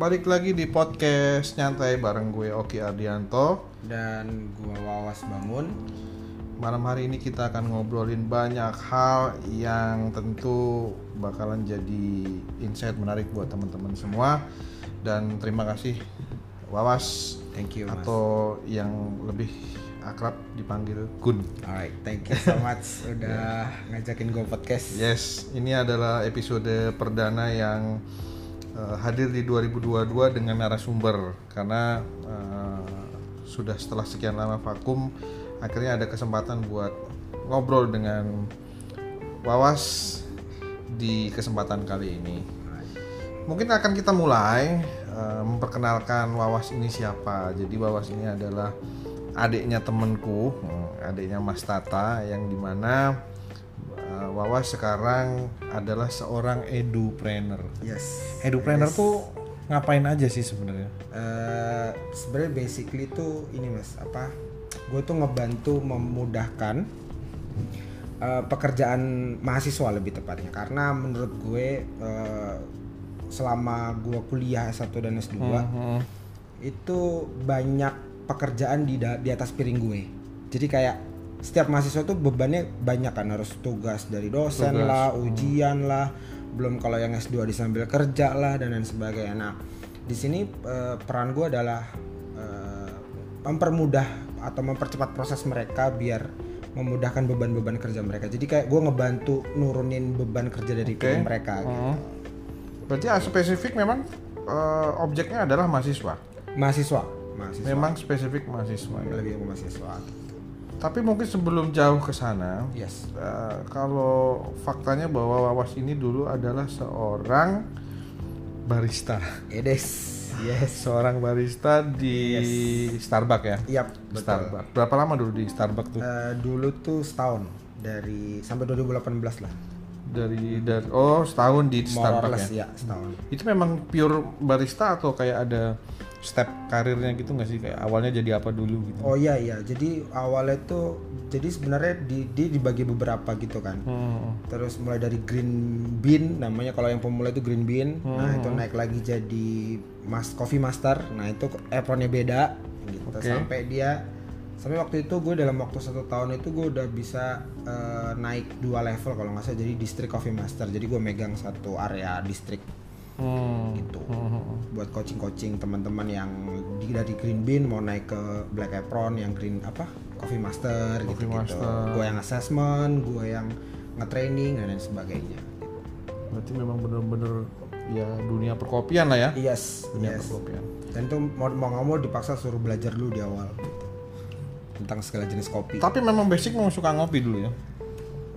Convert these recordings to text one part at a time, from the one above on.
balik lagi di podcast nyantai bareng gue Oki Ardianto. dan gua Wawas Bangun. Malam hari ini kita akan ngobrolin banyak hal yang tentu bakalan jadi insight menarik buat teman-teman semua. Dan terima kasih Wawas Thank you. Mas. atau yang lebih akrab dipanggil Gun. Alright, thank you so much udah ngajakin gua podcast. Yes, ini adalah episode perdana yang uh, hadir di 2022 dengan narasumber karena uh, sudah setelah sekian lama vakum akhirnya ada kesempatan buat ngobrol dengan Wawas di kesempatan kali ini. Mungkin akan kita mulai uh, memperkenalkan Wawas ini siapa. Jadi Wawas ini adalah adiknya temenku, hmm, adiknya Mas Tata yang di mana uh, Wawas sekarang adalah seorang edupreneur. Yes. Edupreneur tuh ngapain aja sih sebenarnya? Eh, sebenarnya basically tuh ini mas apa? Gue tuh ngebantu memudahkan eh, pekerjaan mahasiswa lebih tepatnya karena menurut gue eh, selama gue kuliah S1 dan S2 Hmm, itu banyak pekerjaan di di atas piring gue. Jadi kayak setiap mahasiswa tuh bebannya banyak kan harus tugas dari dosen Tugas, lah, ujian lah, belum kalau yang S2 disambil kerja lah dan lain sebagainya. Nah, di sini eh, peran gue adalah eh, mempermudah atau mempercepat proses mereka biar memudahkan beban-beban kerja mereka. Jadi kayak gue ngebantu nurunin beban kerja dari piring mereka gitu. Hmm. Berarti ah, spesifik memang uh, objeknya adalah mahasiswa. Mahasiswa, mahasiswa. Memang spesifik mahasiswa. ya. lebih ke mahasiswa. Tapi mungkin sebelum jauh ke sana, Yes. uh, kalau faktanya bahwa Wawas ini dulu adalah seorang barista. Edes. Yes. Seorang barista di Starbucks ya. Yap, betul. Starbucks. Berapa lama dulu di Starbucks tuh? Eh, dulu tuh setahun dari sampai 2018 lah. Dari dari oh setahun di Starbucks ya. ya, setahun. Itu memang pure barista atau kayak ada step karirnya gitu nggak sih kayak awalnya jadi apa dulu gitu? Oh iya iya, jadi awalnya tuh jadi sebenarnya di, dia dibagi beberapa gitu kan. Hmm. Terus mulai dari green bean namanya kalau yang pemula itu green bean. Nah, itu naik lagi jadi mas coffee master. Nah, itu apronnya beda gitu. Oke. Sampai dia sampai waktu itu gue dalam waktu satu tahun itu gue udah bisa eh, naik dua level kalau nggak salah jadi district coffee master. Jadi gue megang satu area district Hmm. gitu Hmm. buat coaching-coaching teman-teman yang di, dari green bean mau naik ke black apron yang green apa coffee master gitu gitu master. gue yang assessment gue yang nge-training dan lain sebagainya Berarti memang bener-bener ya dunia perkopian lah ya. yes Dunia yes perkopian. dan itu mau mau nggak mau dipaksa suruh belajar dulu di awal. Tentang segala jenis kopi Tapi memang basic memang suka ngopi dulu ya.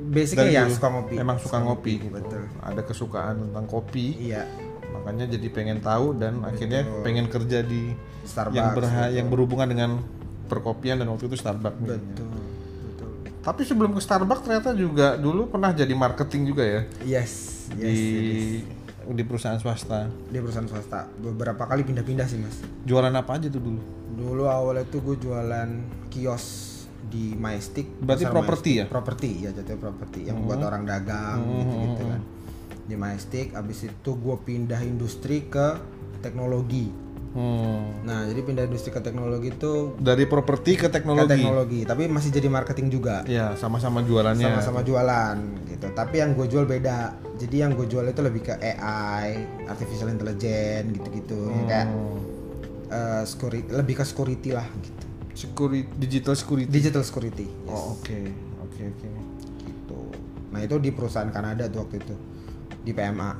basicnya Dari ya dulu suka ngopi Emang suka ngopi gitu. betul Ada kesukaan tentang kopi. iya Makanya jadi pengen tahu dan akhirnya pengen kerja di Starbucks yang berha- gitu. yang berhubungan dengan perkopian dan waktu itu Starbucks. betul betul Tapi sebelum ke Starbucks ternyata juga dulu pernah jadi marketing juga ya yes yes di yes. Di perusahaan swasta. di perusahaan swasta beberapa kali pindah-pindah sih mas Jualan apa aja tuh dulu? Dulu awalnya tuh gue jualan kios di Majestic. Berarti properti ya? Hmm. Properti ya jatuhnya properti yang buat orang dagang gitu-gitu kan. Di Majestic abis itu gue pindah industri ke teknologi. Hmm. Nah, jadi pindah industri ke teknologi itu Dari properti ke ke teknologi. teknologi, tapi masih jadi marketing juga. Ya, sama-sama jualannya. Sama-sama jualan gitu. Tapi yang gue jual beda. Jadi yang gue jual itu lebih ke AI, artificial intelligence gitu-gitu. Yang Kayak Hmm. eh, security, lebih ke security lah gitu. Security, digital security. Digital security. yes. Oh, oke. Oke, oke. gitu. Nah itu di perusahaan Kanada tuh waktu itu di PMA,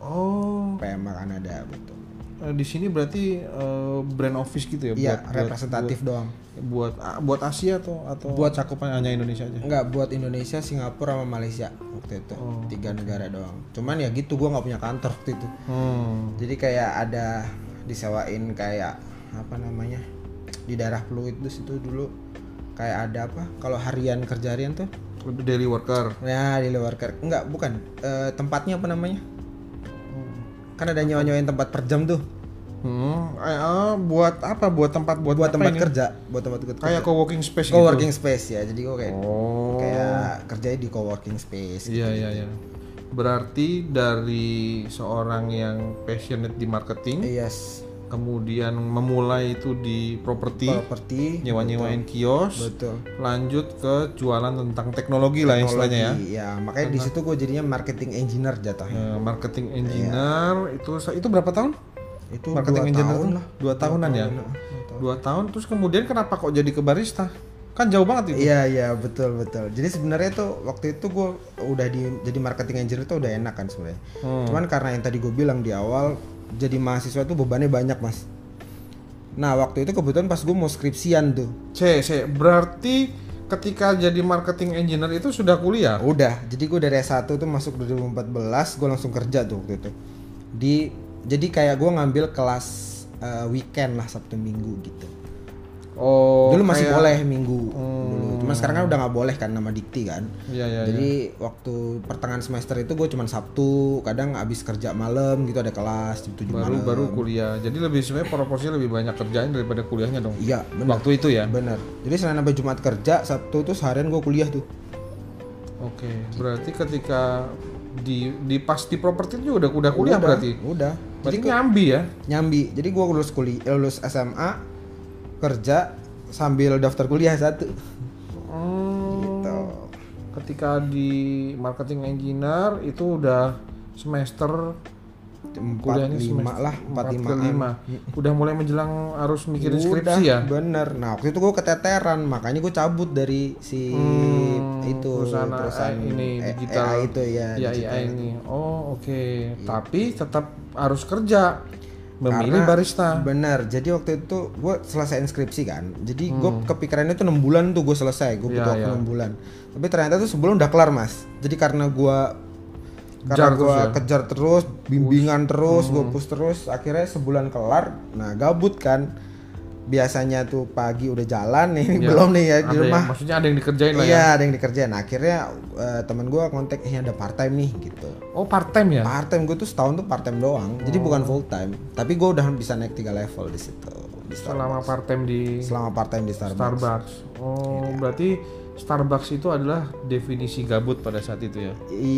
Oh, PMA Kanada betul. Eh, di sini berarti eh, brand office gitu ya Iya buat representatif doang. buat buat, buat Asia atau atau Buat- cakupan hanya Indonesia aja. Enggak buat Indonesia, Singapura sama Malaysia waktu itu Oh. tiga negara doang. Cuman ya gitu gua nggak punya kantor waktu itu. Hmm. Jadi kayak ada disewain kayak apa namanya di daerah Pluit itu dulu kayak ada apa kalau harian kerja harian tuh Daily worker. ya di luar ker enggak bukan Eh, tempatnya apa namanya kan ada nyawa nyawain tempat per jam tuh Hmm. Eh, eh, buat apa? Buat tempat buat, buat tempat ini? kerja buat tempat kerja Kayak co-working space gitu. co-working space ya jadi gue kayak Oh. kayak kerjanya di co-working space Iya, iya, iya. Berarti dari seorang yang passionate di marketing, yes kemudian memulai itu di properti, properti nyewa-nyewain kios, betul lanjut ke jualan tentang teknologi lah istilahnya ya. ya makanya di situ gue jadinya marketing engineer jatuhnya Eh, marketing engineer itu itu berapa tahun? itu marketing dua engineer tahun lah Dua tahunan ya. Nah, dua tahun. Dua tahun terus kemudian kenapa kok jadi ke barista? Kan jauh banget itu. Iya iya betul betul. Jadi sebenarnya tuh waktu itu gue udah di jadi marketing engineer itu udah enak kan sebenarnya. Hmm. Cuman karena yang tadi gue bilang di awal jadi mahasiswa tuh bebannya banyak mas. Nah waktu itu kebetulan pas gue mau skripsian tuh. C, C, berarti ketika jadi marketing engineer itu sudah kuliah? Udah. Jadi gue dari S1 tuh masuk 2014 gue langsung kerja tuh waktu itu. Di jadi kayak gue ngambil kelas eh, weekend lah Sabtu Minggu gitu. Oh, dulu masih kayak- boleh minggu dulu. Cuma sekarang kan udah nggak boleh kan nama dikti kan. Iya, iya, Jadi waktu pertengahan semester itu gue cuma Sabtu, kadang habis kerja malam gitu ada kelas jam 7 baru malam. baru kuliah. Jadi lebih sebenarnya proporsinya lebih banyak kerjaan daripada kuliahnya dong. Iya, benar. Waktu itu ya. Bener. Jadi selain sampai Jumat kerja, Sabtu tuh seharian gue kuliah tuh. Oke, berarti ketika di di pas di properti itu udah udah kuliah Udah, berarti. Udah. Berarti nyambi ya. Nyambi. Jadi gue lulus kuliah, lulus SMA, kerja sambil daftar kuliah satu. Hmm, Gitu. ketika di marketing engineer itu udah semester Empat lima lah, empat lima. Udah mulai menjelang harus mikirin Udah, skripsi ya. bener. Nah waktu itu gue keteteran, makanya gue cabut dari si Hmm, itu perusahaan AI ini eh, digital. AI itu ya. Ya, digital. iya ini. Oh, oke. Tapi tetap harus kerja. Memilih Karena- barista. Bener. Jadi waktu itu gue selesai skripsi kan. Jadi gue Hmm. kepikirannya tuh enam bulan tuh gue selesai. Gue butuh Iya, waktu iya. enam bulan. Tapi ternyata tuh sebelum udah kelar mas. Jadi karena gue karena gue ya? Hmm. kejar terus, bimbingan terus, gue push terus. Akhirnya sebulan kelar. Nah gabut kan. Biasanya tuh pagi udah jalan nih, Ya, belum nih ya di Ada yang- rumah. maksudnya ada yang dikerjain lah ya. Iya ada yang dikerjain. Nah, akhirnya eh, temen gue kontak, eh ada part time nih gitu. Oh, part time ya? Part time gue tuh setahun tuh part time doang. Jadi bukan full time. Tapi gue udah bisa naik tiga level di situ. Di Starbucks. Selama part time di Selama part time di Starbucks. Starbucks. Oh, berarti Starbucks itu adalah definisi gabut pada saat itu ya. I,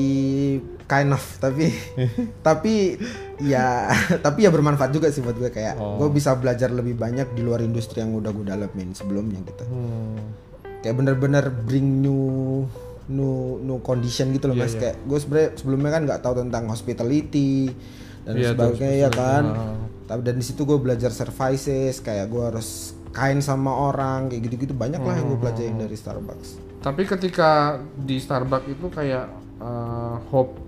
kind of tapi tapi ya tapi ya bermanfaat juga sih buat gue kayak Oh. gue bisa belajar lebih banyak di luar industri yang udah gue dalamin sebelumnya gitu. Hmm. Kayak bener-bener bring new new new condition gitu loh Iya, mas kayak gue sebenarnya sebelumnya kan nggak tahu tentang hospitality dan tuh, sebagainya ya kan Ah. tapi dan di situ gue belajar services kayak gue harus kain sama orang kayak gitu-gitu banyak lah yang gue Hmm. pelajarin dari Starbucks Tapi ketika di Starbucks itu kayak eh, hope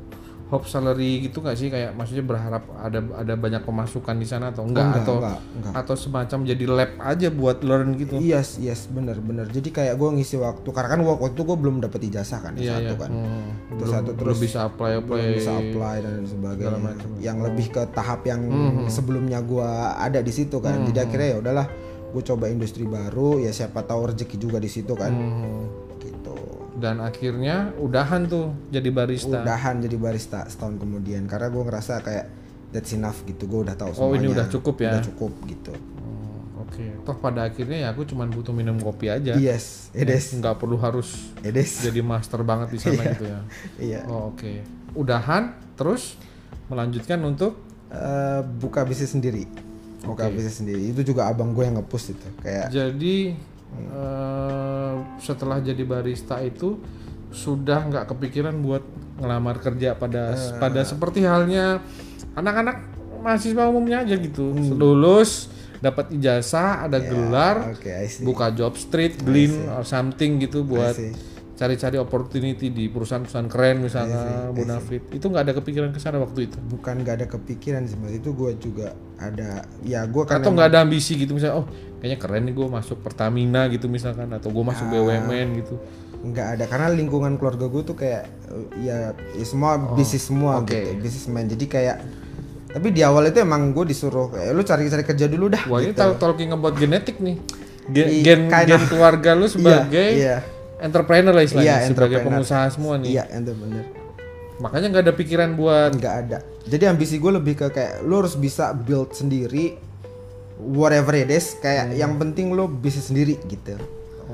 hope salary gitu nggak sih kayak maksudnya berharap ada ada banyak pemasukan di sana atau enggak, Enggak, atau enggak, enggak. atau semacam jadi lab aja buat learn gitu. yes yes bener bener jadi kayak gue ngisi waktu karena kan waktu itu gue belum dapet ijazah kan Iya, satu iya. kan Hmm. Belum, satu belum terus bisa apply apply. belum bisa apply dan sebagainya macam. yang lebih ke tahap yang Hmm. sebelumnya gue ada di situ kan jadi akhirnya ya udahlah gue coba industri baru ya siapa tahu rezeki juga di situ kan Hmm. Dan akhirnya udahan tuh jadi barista. udahan jadi barista setahun kemudian. Karena gue ngerasa kayak that's enough gitu. Gue udah tahu Oh, semuanya. ini udah cukup ya? udah cukup gitu. Hmm, Oke, toh pada akhirnya ya aku cuma butuh minum kopi aja. yes edes Nggak perlu harus edes jadi master banget di sana gitu ya. iya. Oh, oke. Udahan terus melanjutkan untuk? Eh, buka bisnis sendiri. Buka Oke. bisnis sendiri. Itu juga abang gue yang ngepush itu. Kayak jadi eh, setelah jadi barista itu sudah nggak kepikiran buat ngelamar kerja pada Eh. pada seperti halnya anak-anak mahasiswa umumnya aja gitu. Hmm. lulus dapat ijazah ada gelar oke I see. buka job street glean or something gitu buat cari-cari opportunity di perusahaan-perusahaan keren misalnya Bonafit itu nggak ada kepikiran ke sana waktu itu? Bukan gak ada kepikiran sih mas. Itu gue juga ada ya gue kan atau nggak ada ambisi gitu misalnya oh kayaknya keren nih gue masuk Pertamina gitu misalkan atau gue masuk Ah. BUMN gitu nggak ada karena lingkungan keluarga gue tuh kayak eh, ya, ya semua bisnis semua Oh, oke. gitu bisnismen jadi kayak tapi di awal itu emang gue disuruh kayak lu cari-cari kerja dulu dah wah ini gitu. tal- talking about genetik nih Gen, I- gen, kind gen keluarga lu sebagai iya entrepreneur lah istilahnya Iya, sebagai entrepreneur. pengusaha semua nih iya bener makanya nggak ada pikiran buat nggak ada jadi ambisi gue lebih ke kayak lu harus bisa build sendiri whatever it is kayak Hmm. yang penting lu bisa sendiri gitu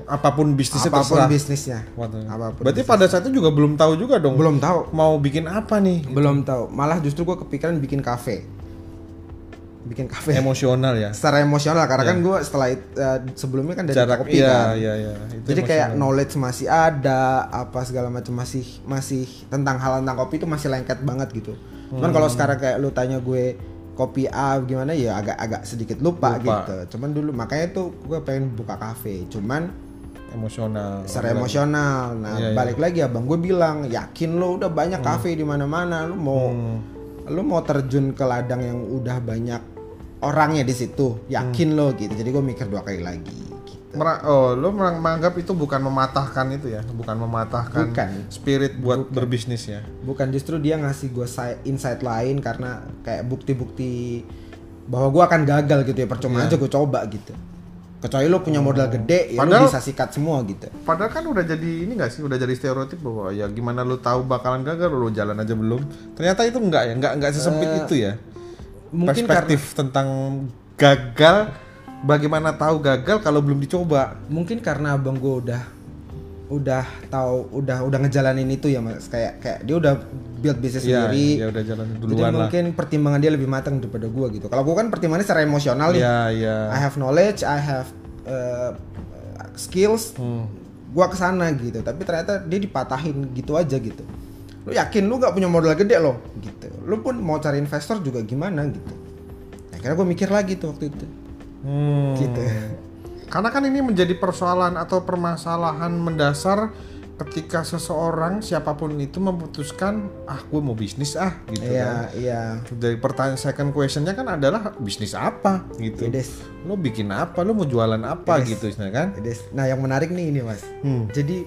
apa pun bisnisnya apa pun terserah. bisnisnya Waduh. apa pun Berarti pada saat itu juga belum tahu juga dong. belum tahu mau bikin apa nih? belum tahu malah justru gue kepikiran bikin kafe bikin kafe Emosional ya. secara emosional karena kan gue setelah eh, sebelumnya kan dari Jarak kopi iya, kan iya, iya. Itu jadi kayak emosional. knowledge masih ada apa segala macam masih masih tentang hal tentang kopi itu masih lengket banget gitu cuman Hmm. kalau sekarang kayak lu tanya gue kopi A gimana ya agak agak sedikit lupa, Lupa. gitu cuman dulu makanya tuh gue pengen buka kafe cuman emosional. secara emosional nah Iya, iya. balik lagi abang gue bilang yakin lo udah banyak kafe di mana-mana lu mau Hmm. lu mau terjun ke ladang yang udah banyak orangnya di situ yakin lo gitu jadi gue mikir dua kali lagi. Mera- oh, lo menganggap itu bukan mematahkan itu ya, bukan mematahkan Bukan. spirit buat berbisnis ya. bukan justru dia ngasih gue si- insight lain karena kayak bukti-bukti bahwa gue akan gagal gitu ya percuma aja gue coba gitu. Kecuali lo punya modal gede ya lo Padahal- bisa sikat semua gitu. Padahal kan udah jadi ini gak sih, udah jadi stereotip bahwa ya gimana lu tahu bakalan gagal? Lu jalan aja belum. Ternyata itu enggak ya, enggak enggak sesempit itu ya. mungkin Perspektif tentang gagal, bagaimana tahu gagal kalau belum dicoba. mungkin karena abang gue udah udah tahu udah udah ngejalanin itu ya mas. Kayak kayak dia udah build bisnis Iya, sendiri. ya udah jalan jadi duluan lah. mungkin pertimbangan dia lebih matang daripada gue gitu. Kalau gue kan pertimbangannya secara emosional nih. Iya, iya. I have knowledge I have uh, skills. Hmm. gua ke sana gitu. Tapi ternyata dia dipatahin gitu aja gitu. Lu yakin lu nggak punya modal gede loh? Gitu. Lu pun mau cari investor juga gimana gitu. Akhirnya gue mikir lagi tuh waktu itu Hmm. gitu Karena kan ini menjadi persoalan atau permasalahan mendasar ketika seseorang siapa pun itu memutuskan ah gue mau bisnis ah gitu kan. iya iya Dari pertanyaan second questionnya kan adalah bisnis apa gitu. Edes. Lo bikin apa? Lo mau jualan apa Yes. gitu kan? Edes. nah yang menarik nih ini mas Hmm. jadi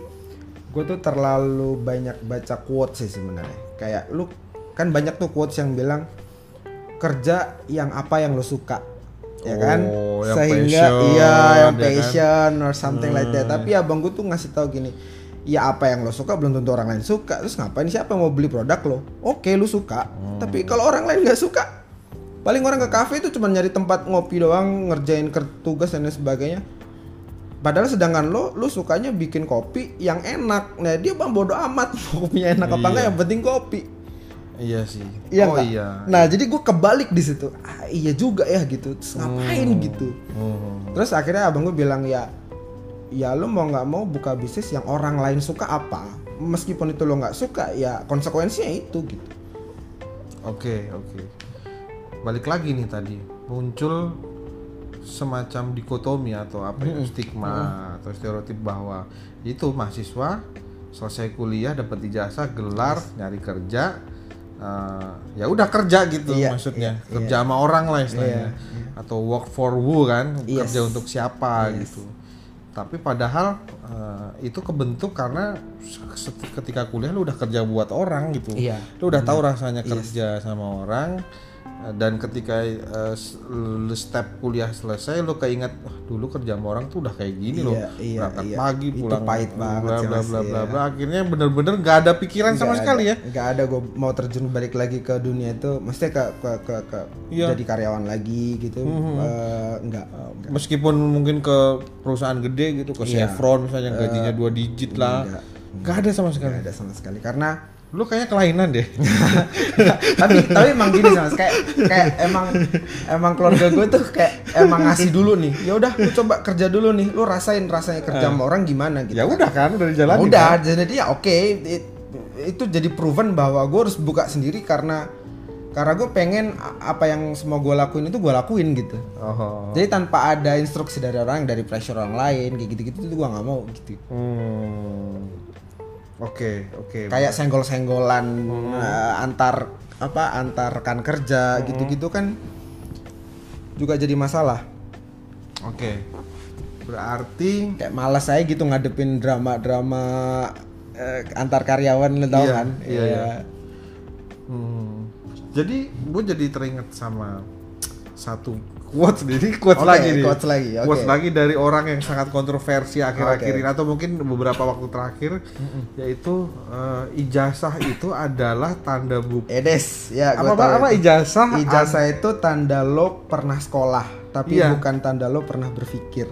gue tuh terlalu banyak baca quotes sih sebenarnya kayak lu kan banyak tuh quotes yang bilang kerja yang apa yang lu suka ya kan? Oh, yang sehingga passion, iya ya yang kan? passion or something like that. Tapi abang gue tuh ngasih tahu gini ya apa yang lo suka belum tentu orang lain suka. Terus ngapain siapa yang mau beli produk lo? Oke lu suka. Tapi kalau orang lain nggak suka paling orang ke kafe itu cuma nyari tempat ngopi doang ngerjain tugas dan lain sebagainya. Padahal sedangkan lo, lo sukanya bikin kopi yang enak. Nah dia bang bodo amat kopinya enak apa Iya. enggak yang penting kopi. Iya sih. Iya oh nggak? iya. Nah jadi gue kebalik di situ. Ah, iya juga ya gitu. Terus ngapain gitu. Hmm. Terus akhirnya abang gue bilang ya, ya lo mau nggak mau buka bisnis yang orang lain suka apa. Meskipun itu lo nggak suka ya konsekuensinya itu gitu. Oke, oke. Balik lagi nih tadi muncul semacam dikotomi atau apa ya, stigma atau stereotip bahwa itu mahasiswa selesai kuliah dapat ijazah gelar nyari kerja eh, ya udah kerja gitu Iya, maksudnya. iya, kerja sama orang lah istilahnya. Atau work for who kan Yes. kerja untuk siapa gitu. Tapi padahal eh, itu kebentuk karena ketika kuliah lu udah kerja buat orang gitu. Iya. lu udah tahu rasanya kerja sama orang dan ketika eh, lu step kuliah selesai lu keinget wah dulu kerja sama orang tuh udah kayak gini loh Iya, iya, berangkat iya. pagi Itu pulang pahit banget bla bla bla bla iya. bla akhirnya bener-bener gak ada pikiran sama Nggak sekali ada. ya nggak ada gue mau terjun balik lagi ke dunia itu mesti ke ke ke, ke Iya. jadi karyawan lagi gitu Eh, nggak meskipun mungkin ke perusahaan gede gitu ke Iya. Chevron misalnya gajinya dua digit lah Nggak. gak ada sama sekali. Nggak ada sama sekali. Karena lu kayaknya kelainan deh. Tapi tapi emang gini sih mas. Kayak kayak emang emang keluarga gue tuh kayak emang ngasih dulu nih. Ya udah lu coba kerja dulu nih. Lu rasain rasanya kerja sama orang gimana gitu. Ya udah kan udah dijalani udah kan? jadi ya oke. It- itu jadi proven bahwa gue harus buka sendiri karena karena gue pengen apa yang semua gue lakuin itu gue lakuin gitu. Oh jadi tanpa ada instruksi dari orang dari pressure orang lain kayak gitu-gitu tuh gue nggak mau gitu. Hmm. Oke oke kayak senggol-senggolan eh, antar apa antar rekan kerja gitu-gitu kan juga jadi masalah. Oke. Berarti kayak malas saya gitu ngadepin drama-drama eh, antar karyawan lo tau Iya, kan? iya, iya. Hmm. Jadi gue jadi teringat sama satu quotes ini quotes Oke, lagi nih. quotes lagi, oke. Quotes lagi dari orang yang sangat kontroversi akhir-akhir ini atau mungkin beberapa waktu terakhir yaitu eh, ijazah itu adalah tanda bukti. Edes ya Apa gua apa, apa ijazah? ijazah itu tanda lo pernah sekolah tapi Iya. bukan tanda lo pernah berpikir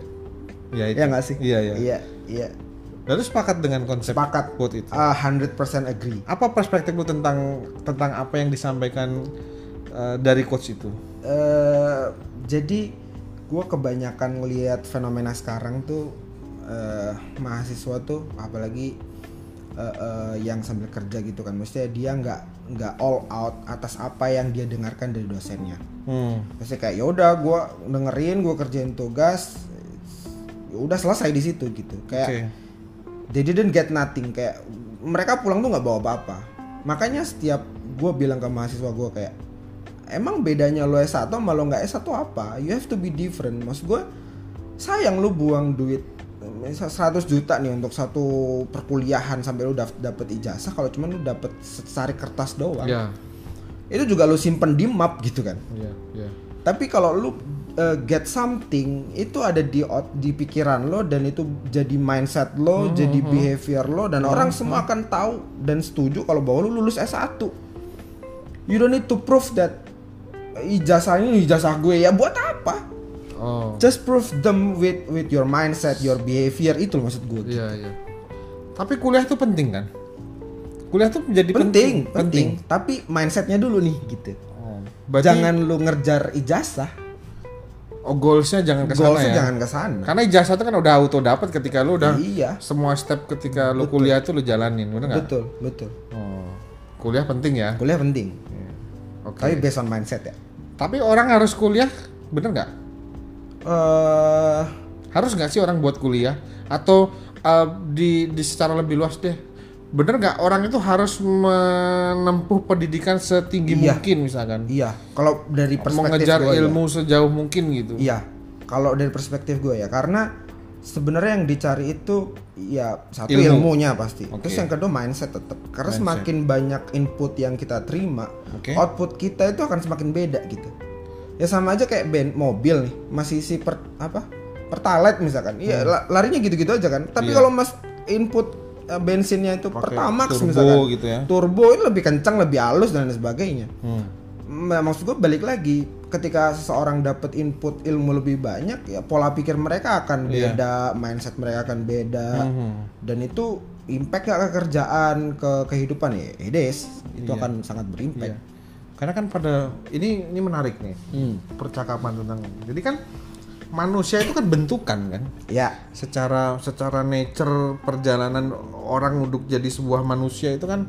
Ya, itu. ya nggak sih Iya, iya. iya iya Lalu sepakat dengan konsep sepakat quote itu. Ah, 100% agree Apa perspektifmu tentang tentang apa yang disampaikan uh, dari coach itu? eh jadi gue kebanyakan ngelihat fenomena sekarang tuh eh, mahasiswa tuh apalagi eh, eh, yang sambil kerja gitu kan. Maksudnya dia nggak nggak all out atas apa yang dia dengarkan dari dosennya. Hmm. maksudnya kayak ya udah gue dengerin gue kerjain tugas ya udah selesai di situ gitu. Kayak Oke. they didn't get nothing. Kayak mereka pulang tuh nggak bawa apa-apa. Makanya setiap gue bilang ke mahasiswa gue kayak emang bedanya lo S1 sama lo nggak S1 apa? You have to be different. Maksud gue sayang lo buang duit misal 100 juta nih untuk satu perkuliahan sampai lo dap- dapet ijazah kalau cuma lo dapet secari kertas doang Ya, itu juga lo simpen di map gitu kan? Ya, ya. tapi kalau lu uh, get something itu ada di di pikiran lo dan itu jadi mindset lo, jadi behavior lo dan orang semua akan tahu dan setuju kalau bahwa lu lulus S1. You don't need to prove that ijazah ini ijazah gue ya buat apa? Oh. Just prove them with with your mindset, your behavior itu loh maksud gue. Iya, iya. Tapi kuliah tuh penting kan? Kuliah tuh menjadi Penting, penting, Tapi mindsetnya dulu nih gitu. Oh. Berarti Jangan lu ngejar ijazah, oh, goalsnya jangan ke sana goalsnya ya. jangan ke sana. Karena ijazah itu kan udah auto dapat ketika lu udah Iya, semua step ketika lu kuliah tuh lu jalanin, bener nggak? betul, betul. Oh. Kuliah penting ya. Kuliah penting. Oke. Tapi based on mindset ya. Tapi orang harus kuliah, bener nggak? eh Harus nggak sih orang buat kuliah? Atau uh, di di secara lebih luas deh, bener nggak orang itu harus menempuh pendidikan setinggi Iya. mungkin misalkan? iya, kalau dari perspektif ngejar gue ya. ilmu sejauh mungkin gitu. Iya, kalau dari perspektif gue ya, karena sebenarnya yang dicari itu ya satu Ilmu. ilmunya pasti. Oke. Terus yang kedua mindset tetap. Karena Mindset. semakin banyak input yang kita terima, Oke. output kita itu akan semakin beda gitu. Ya sama aja kayak band mobil nih, masih si per, apa? Pertalite misalkan. Iya, la- larinya gitu-gitu aja kan. Tapi Hmm. Iya. kalau Mas input eh, bensinnya itu Pakai Pertamax turbo misalkan. gitu ya. Turbo itu lebih kencang, lebih halus dan lain sebagainya. Hmm. Nah, maksud gue balik lagi ketika seseorang dapat input ilmu lebih banyak ya pola pikir mereka akan Iya. beda mindset mereka akan beda Mhm. dan itu impact gak ke kerjaan ke kehidupan ya it is itu Iya. akan sangat berimpact Iya. Karena kan pada ini ini menarik nih Hmm. percakapan tentang. Jadi kan manusia itu kan bentukan kan. ya Secara secara nature perjalanan orang untuk jadi sebuah manusia itu kan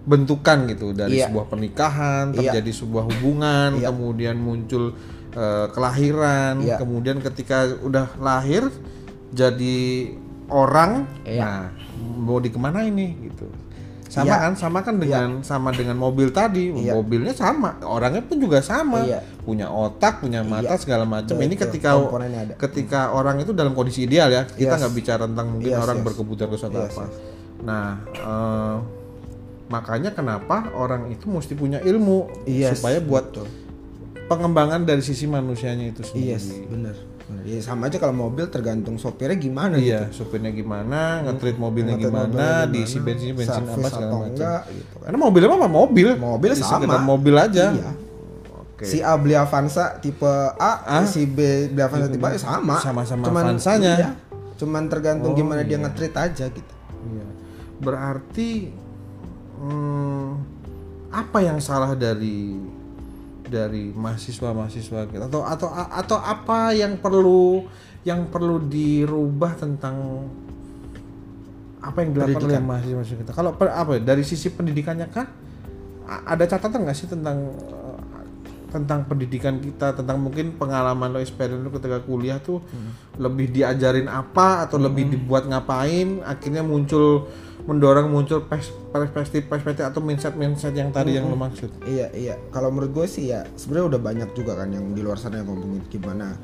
bentukan gitu dari Iya. sebuah pernikahan Iya. terjadi sebuah hubungan Iya. kemudian muncul eh, kelahiran Iya. kemudian ketika udah lahir jadi orang Iya. nah mau dikemana ini gitu sama Iya. kan sama kan dengan sama dengan mobil tadi Iya. mobilnya sama orangnya pun juga sama Iya. punya otak punya mata segala macam ini ketika ada. ketika orang itu dalam kondisi ideal ya kita Yes. nggak bicara tentang mungkin Yes, orang yes. berkebutuhan khusus Yes, apa yes. nah eh, makanya kenapa orang itu mesti punya ilmu Yes, supaya buat betul. pengembangan dari sisi manusianya itu sendiri yes bener bener. ya sama aja kalau mobil tergantung sopirnya gimana Iya, supirnya gimana, nge-treat mobilnya Nge-treat gimana, mobilnya diisi gimana, bensin bensin apa segala macam. enggak, gitu kan. Karena mobil apa? Mobil. Mobil Ya, sama. mobil aja. Iya. Oke. si A beli Avanza tipe A, Ah? si B beli Avanza tipe A ya sama. Sama-sama Cuman- Avanzanya. iya. Cuman tergantung Oh, gimana dia iya. nge-treat aja gitu. Iya. Berarti hmm, apa yang salah dari dari mahasiswa-mahasiswa kita? Atau atau atau apa yang perlu yang perlu dirubah tentang apa yang dilakukan oleh mahasiswa kita? Kalau per- apa ya, dari sisi pendidikannya kah? A- Ada catatan nggak sih tentang eh, tentang pendidikan kita? Tentang mungkin pengalaman lo experience lo ketika kuliah tuh lebih diajarin apa atau lebih dibuat ngapain? Akhirnya muncul mendorong muncul pers- perspektif perspektif atau mindset mindset yang tadi yang lo maksud Iya iya. Kalau menurut gue sih ya sebenarnya udah banyak juga kan yang di luar sana yang ngomongin gimana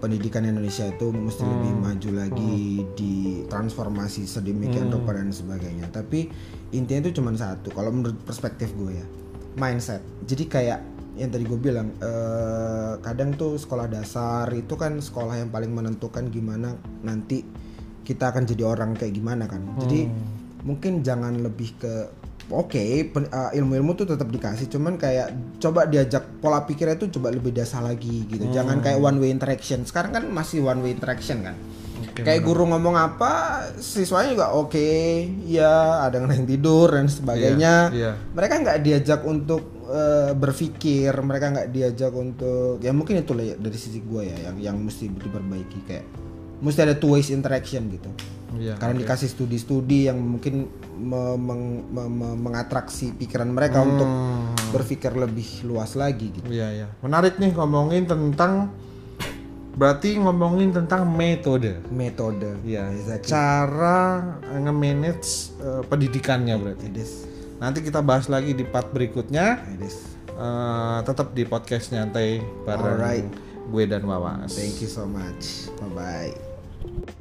pendidikan Indonesia itu mesti lebih maju lagi di transformasi sedemikian rupa dan sebagainya. Tapi intinya itu cuma satu. Kalau menurut perspektif gue ya mindset. Jadi kayak yang tadi gue bilang eh, kadang tuh sekolah dasar itu kan sekolah yang paling menentukan gimana nanti kita akan jadi orang kayak gimana kan. Jadi mungkin jangan lebih ke oke pen- uh, ilmu-ilmu tuh tetap dikasih cuman kayak coba diajak pola pikirnya tuh coba lebih dasar lagi gitu. Jangan kayak one way interaction. Sekarang kan masih one way interaction kan. Kayak guru ngomong apa siswanya juga oke ya ada yang tidur dan sebagainya. Iya, iya. mereka nggak diajak untuk eh, berpikir mereka nggak diajak untuk ya mungkin itu ya, dari sisi gue ya yang yang mesti diperbaiki kayak mesti ada two ways interaction gitu Iya. karena dikasih studi-studi yang mungkin me- meng- me- me- mengatraksi pikiran mereka untuk Hmm. berpikir lebih luas lagi gitu Iya ya. Menarik nih ngomongin tentang berarti ngomongin tentang metode. metode Iya. exactly Cara nge-manage eh, pendidikannya berarti. Nanti kita bahas lagi di part berikutnya. Eh, tetap di podcast nyantai bareng Alright. gue dan Wawas. thank you so much bye bye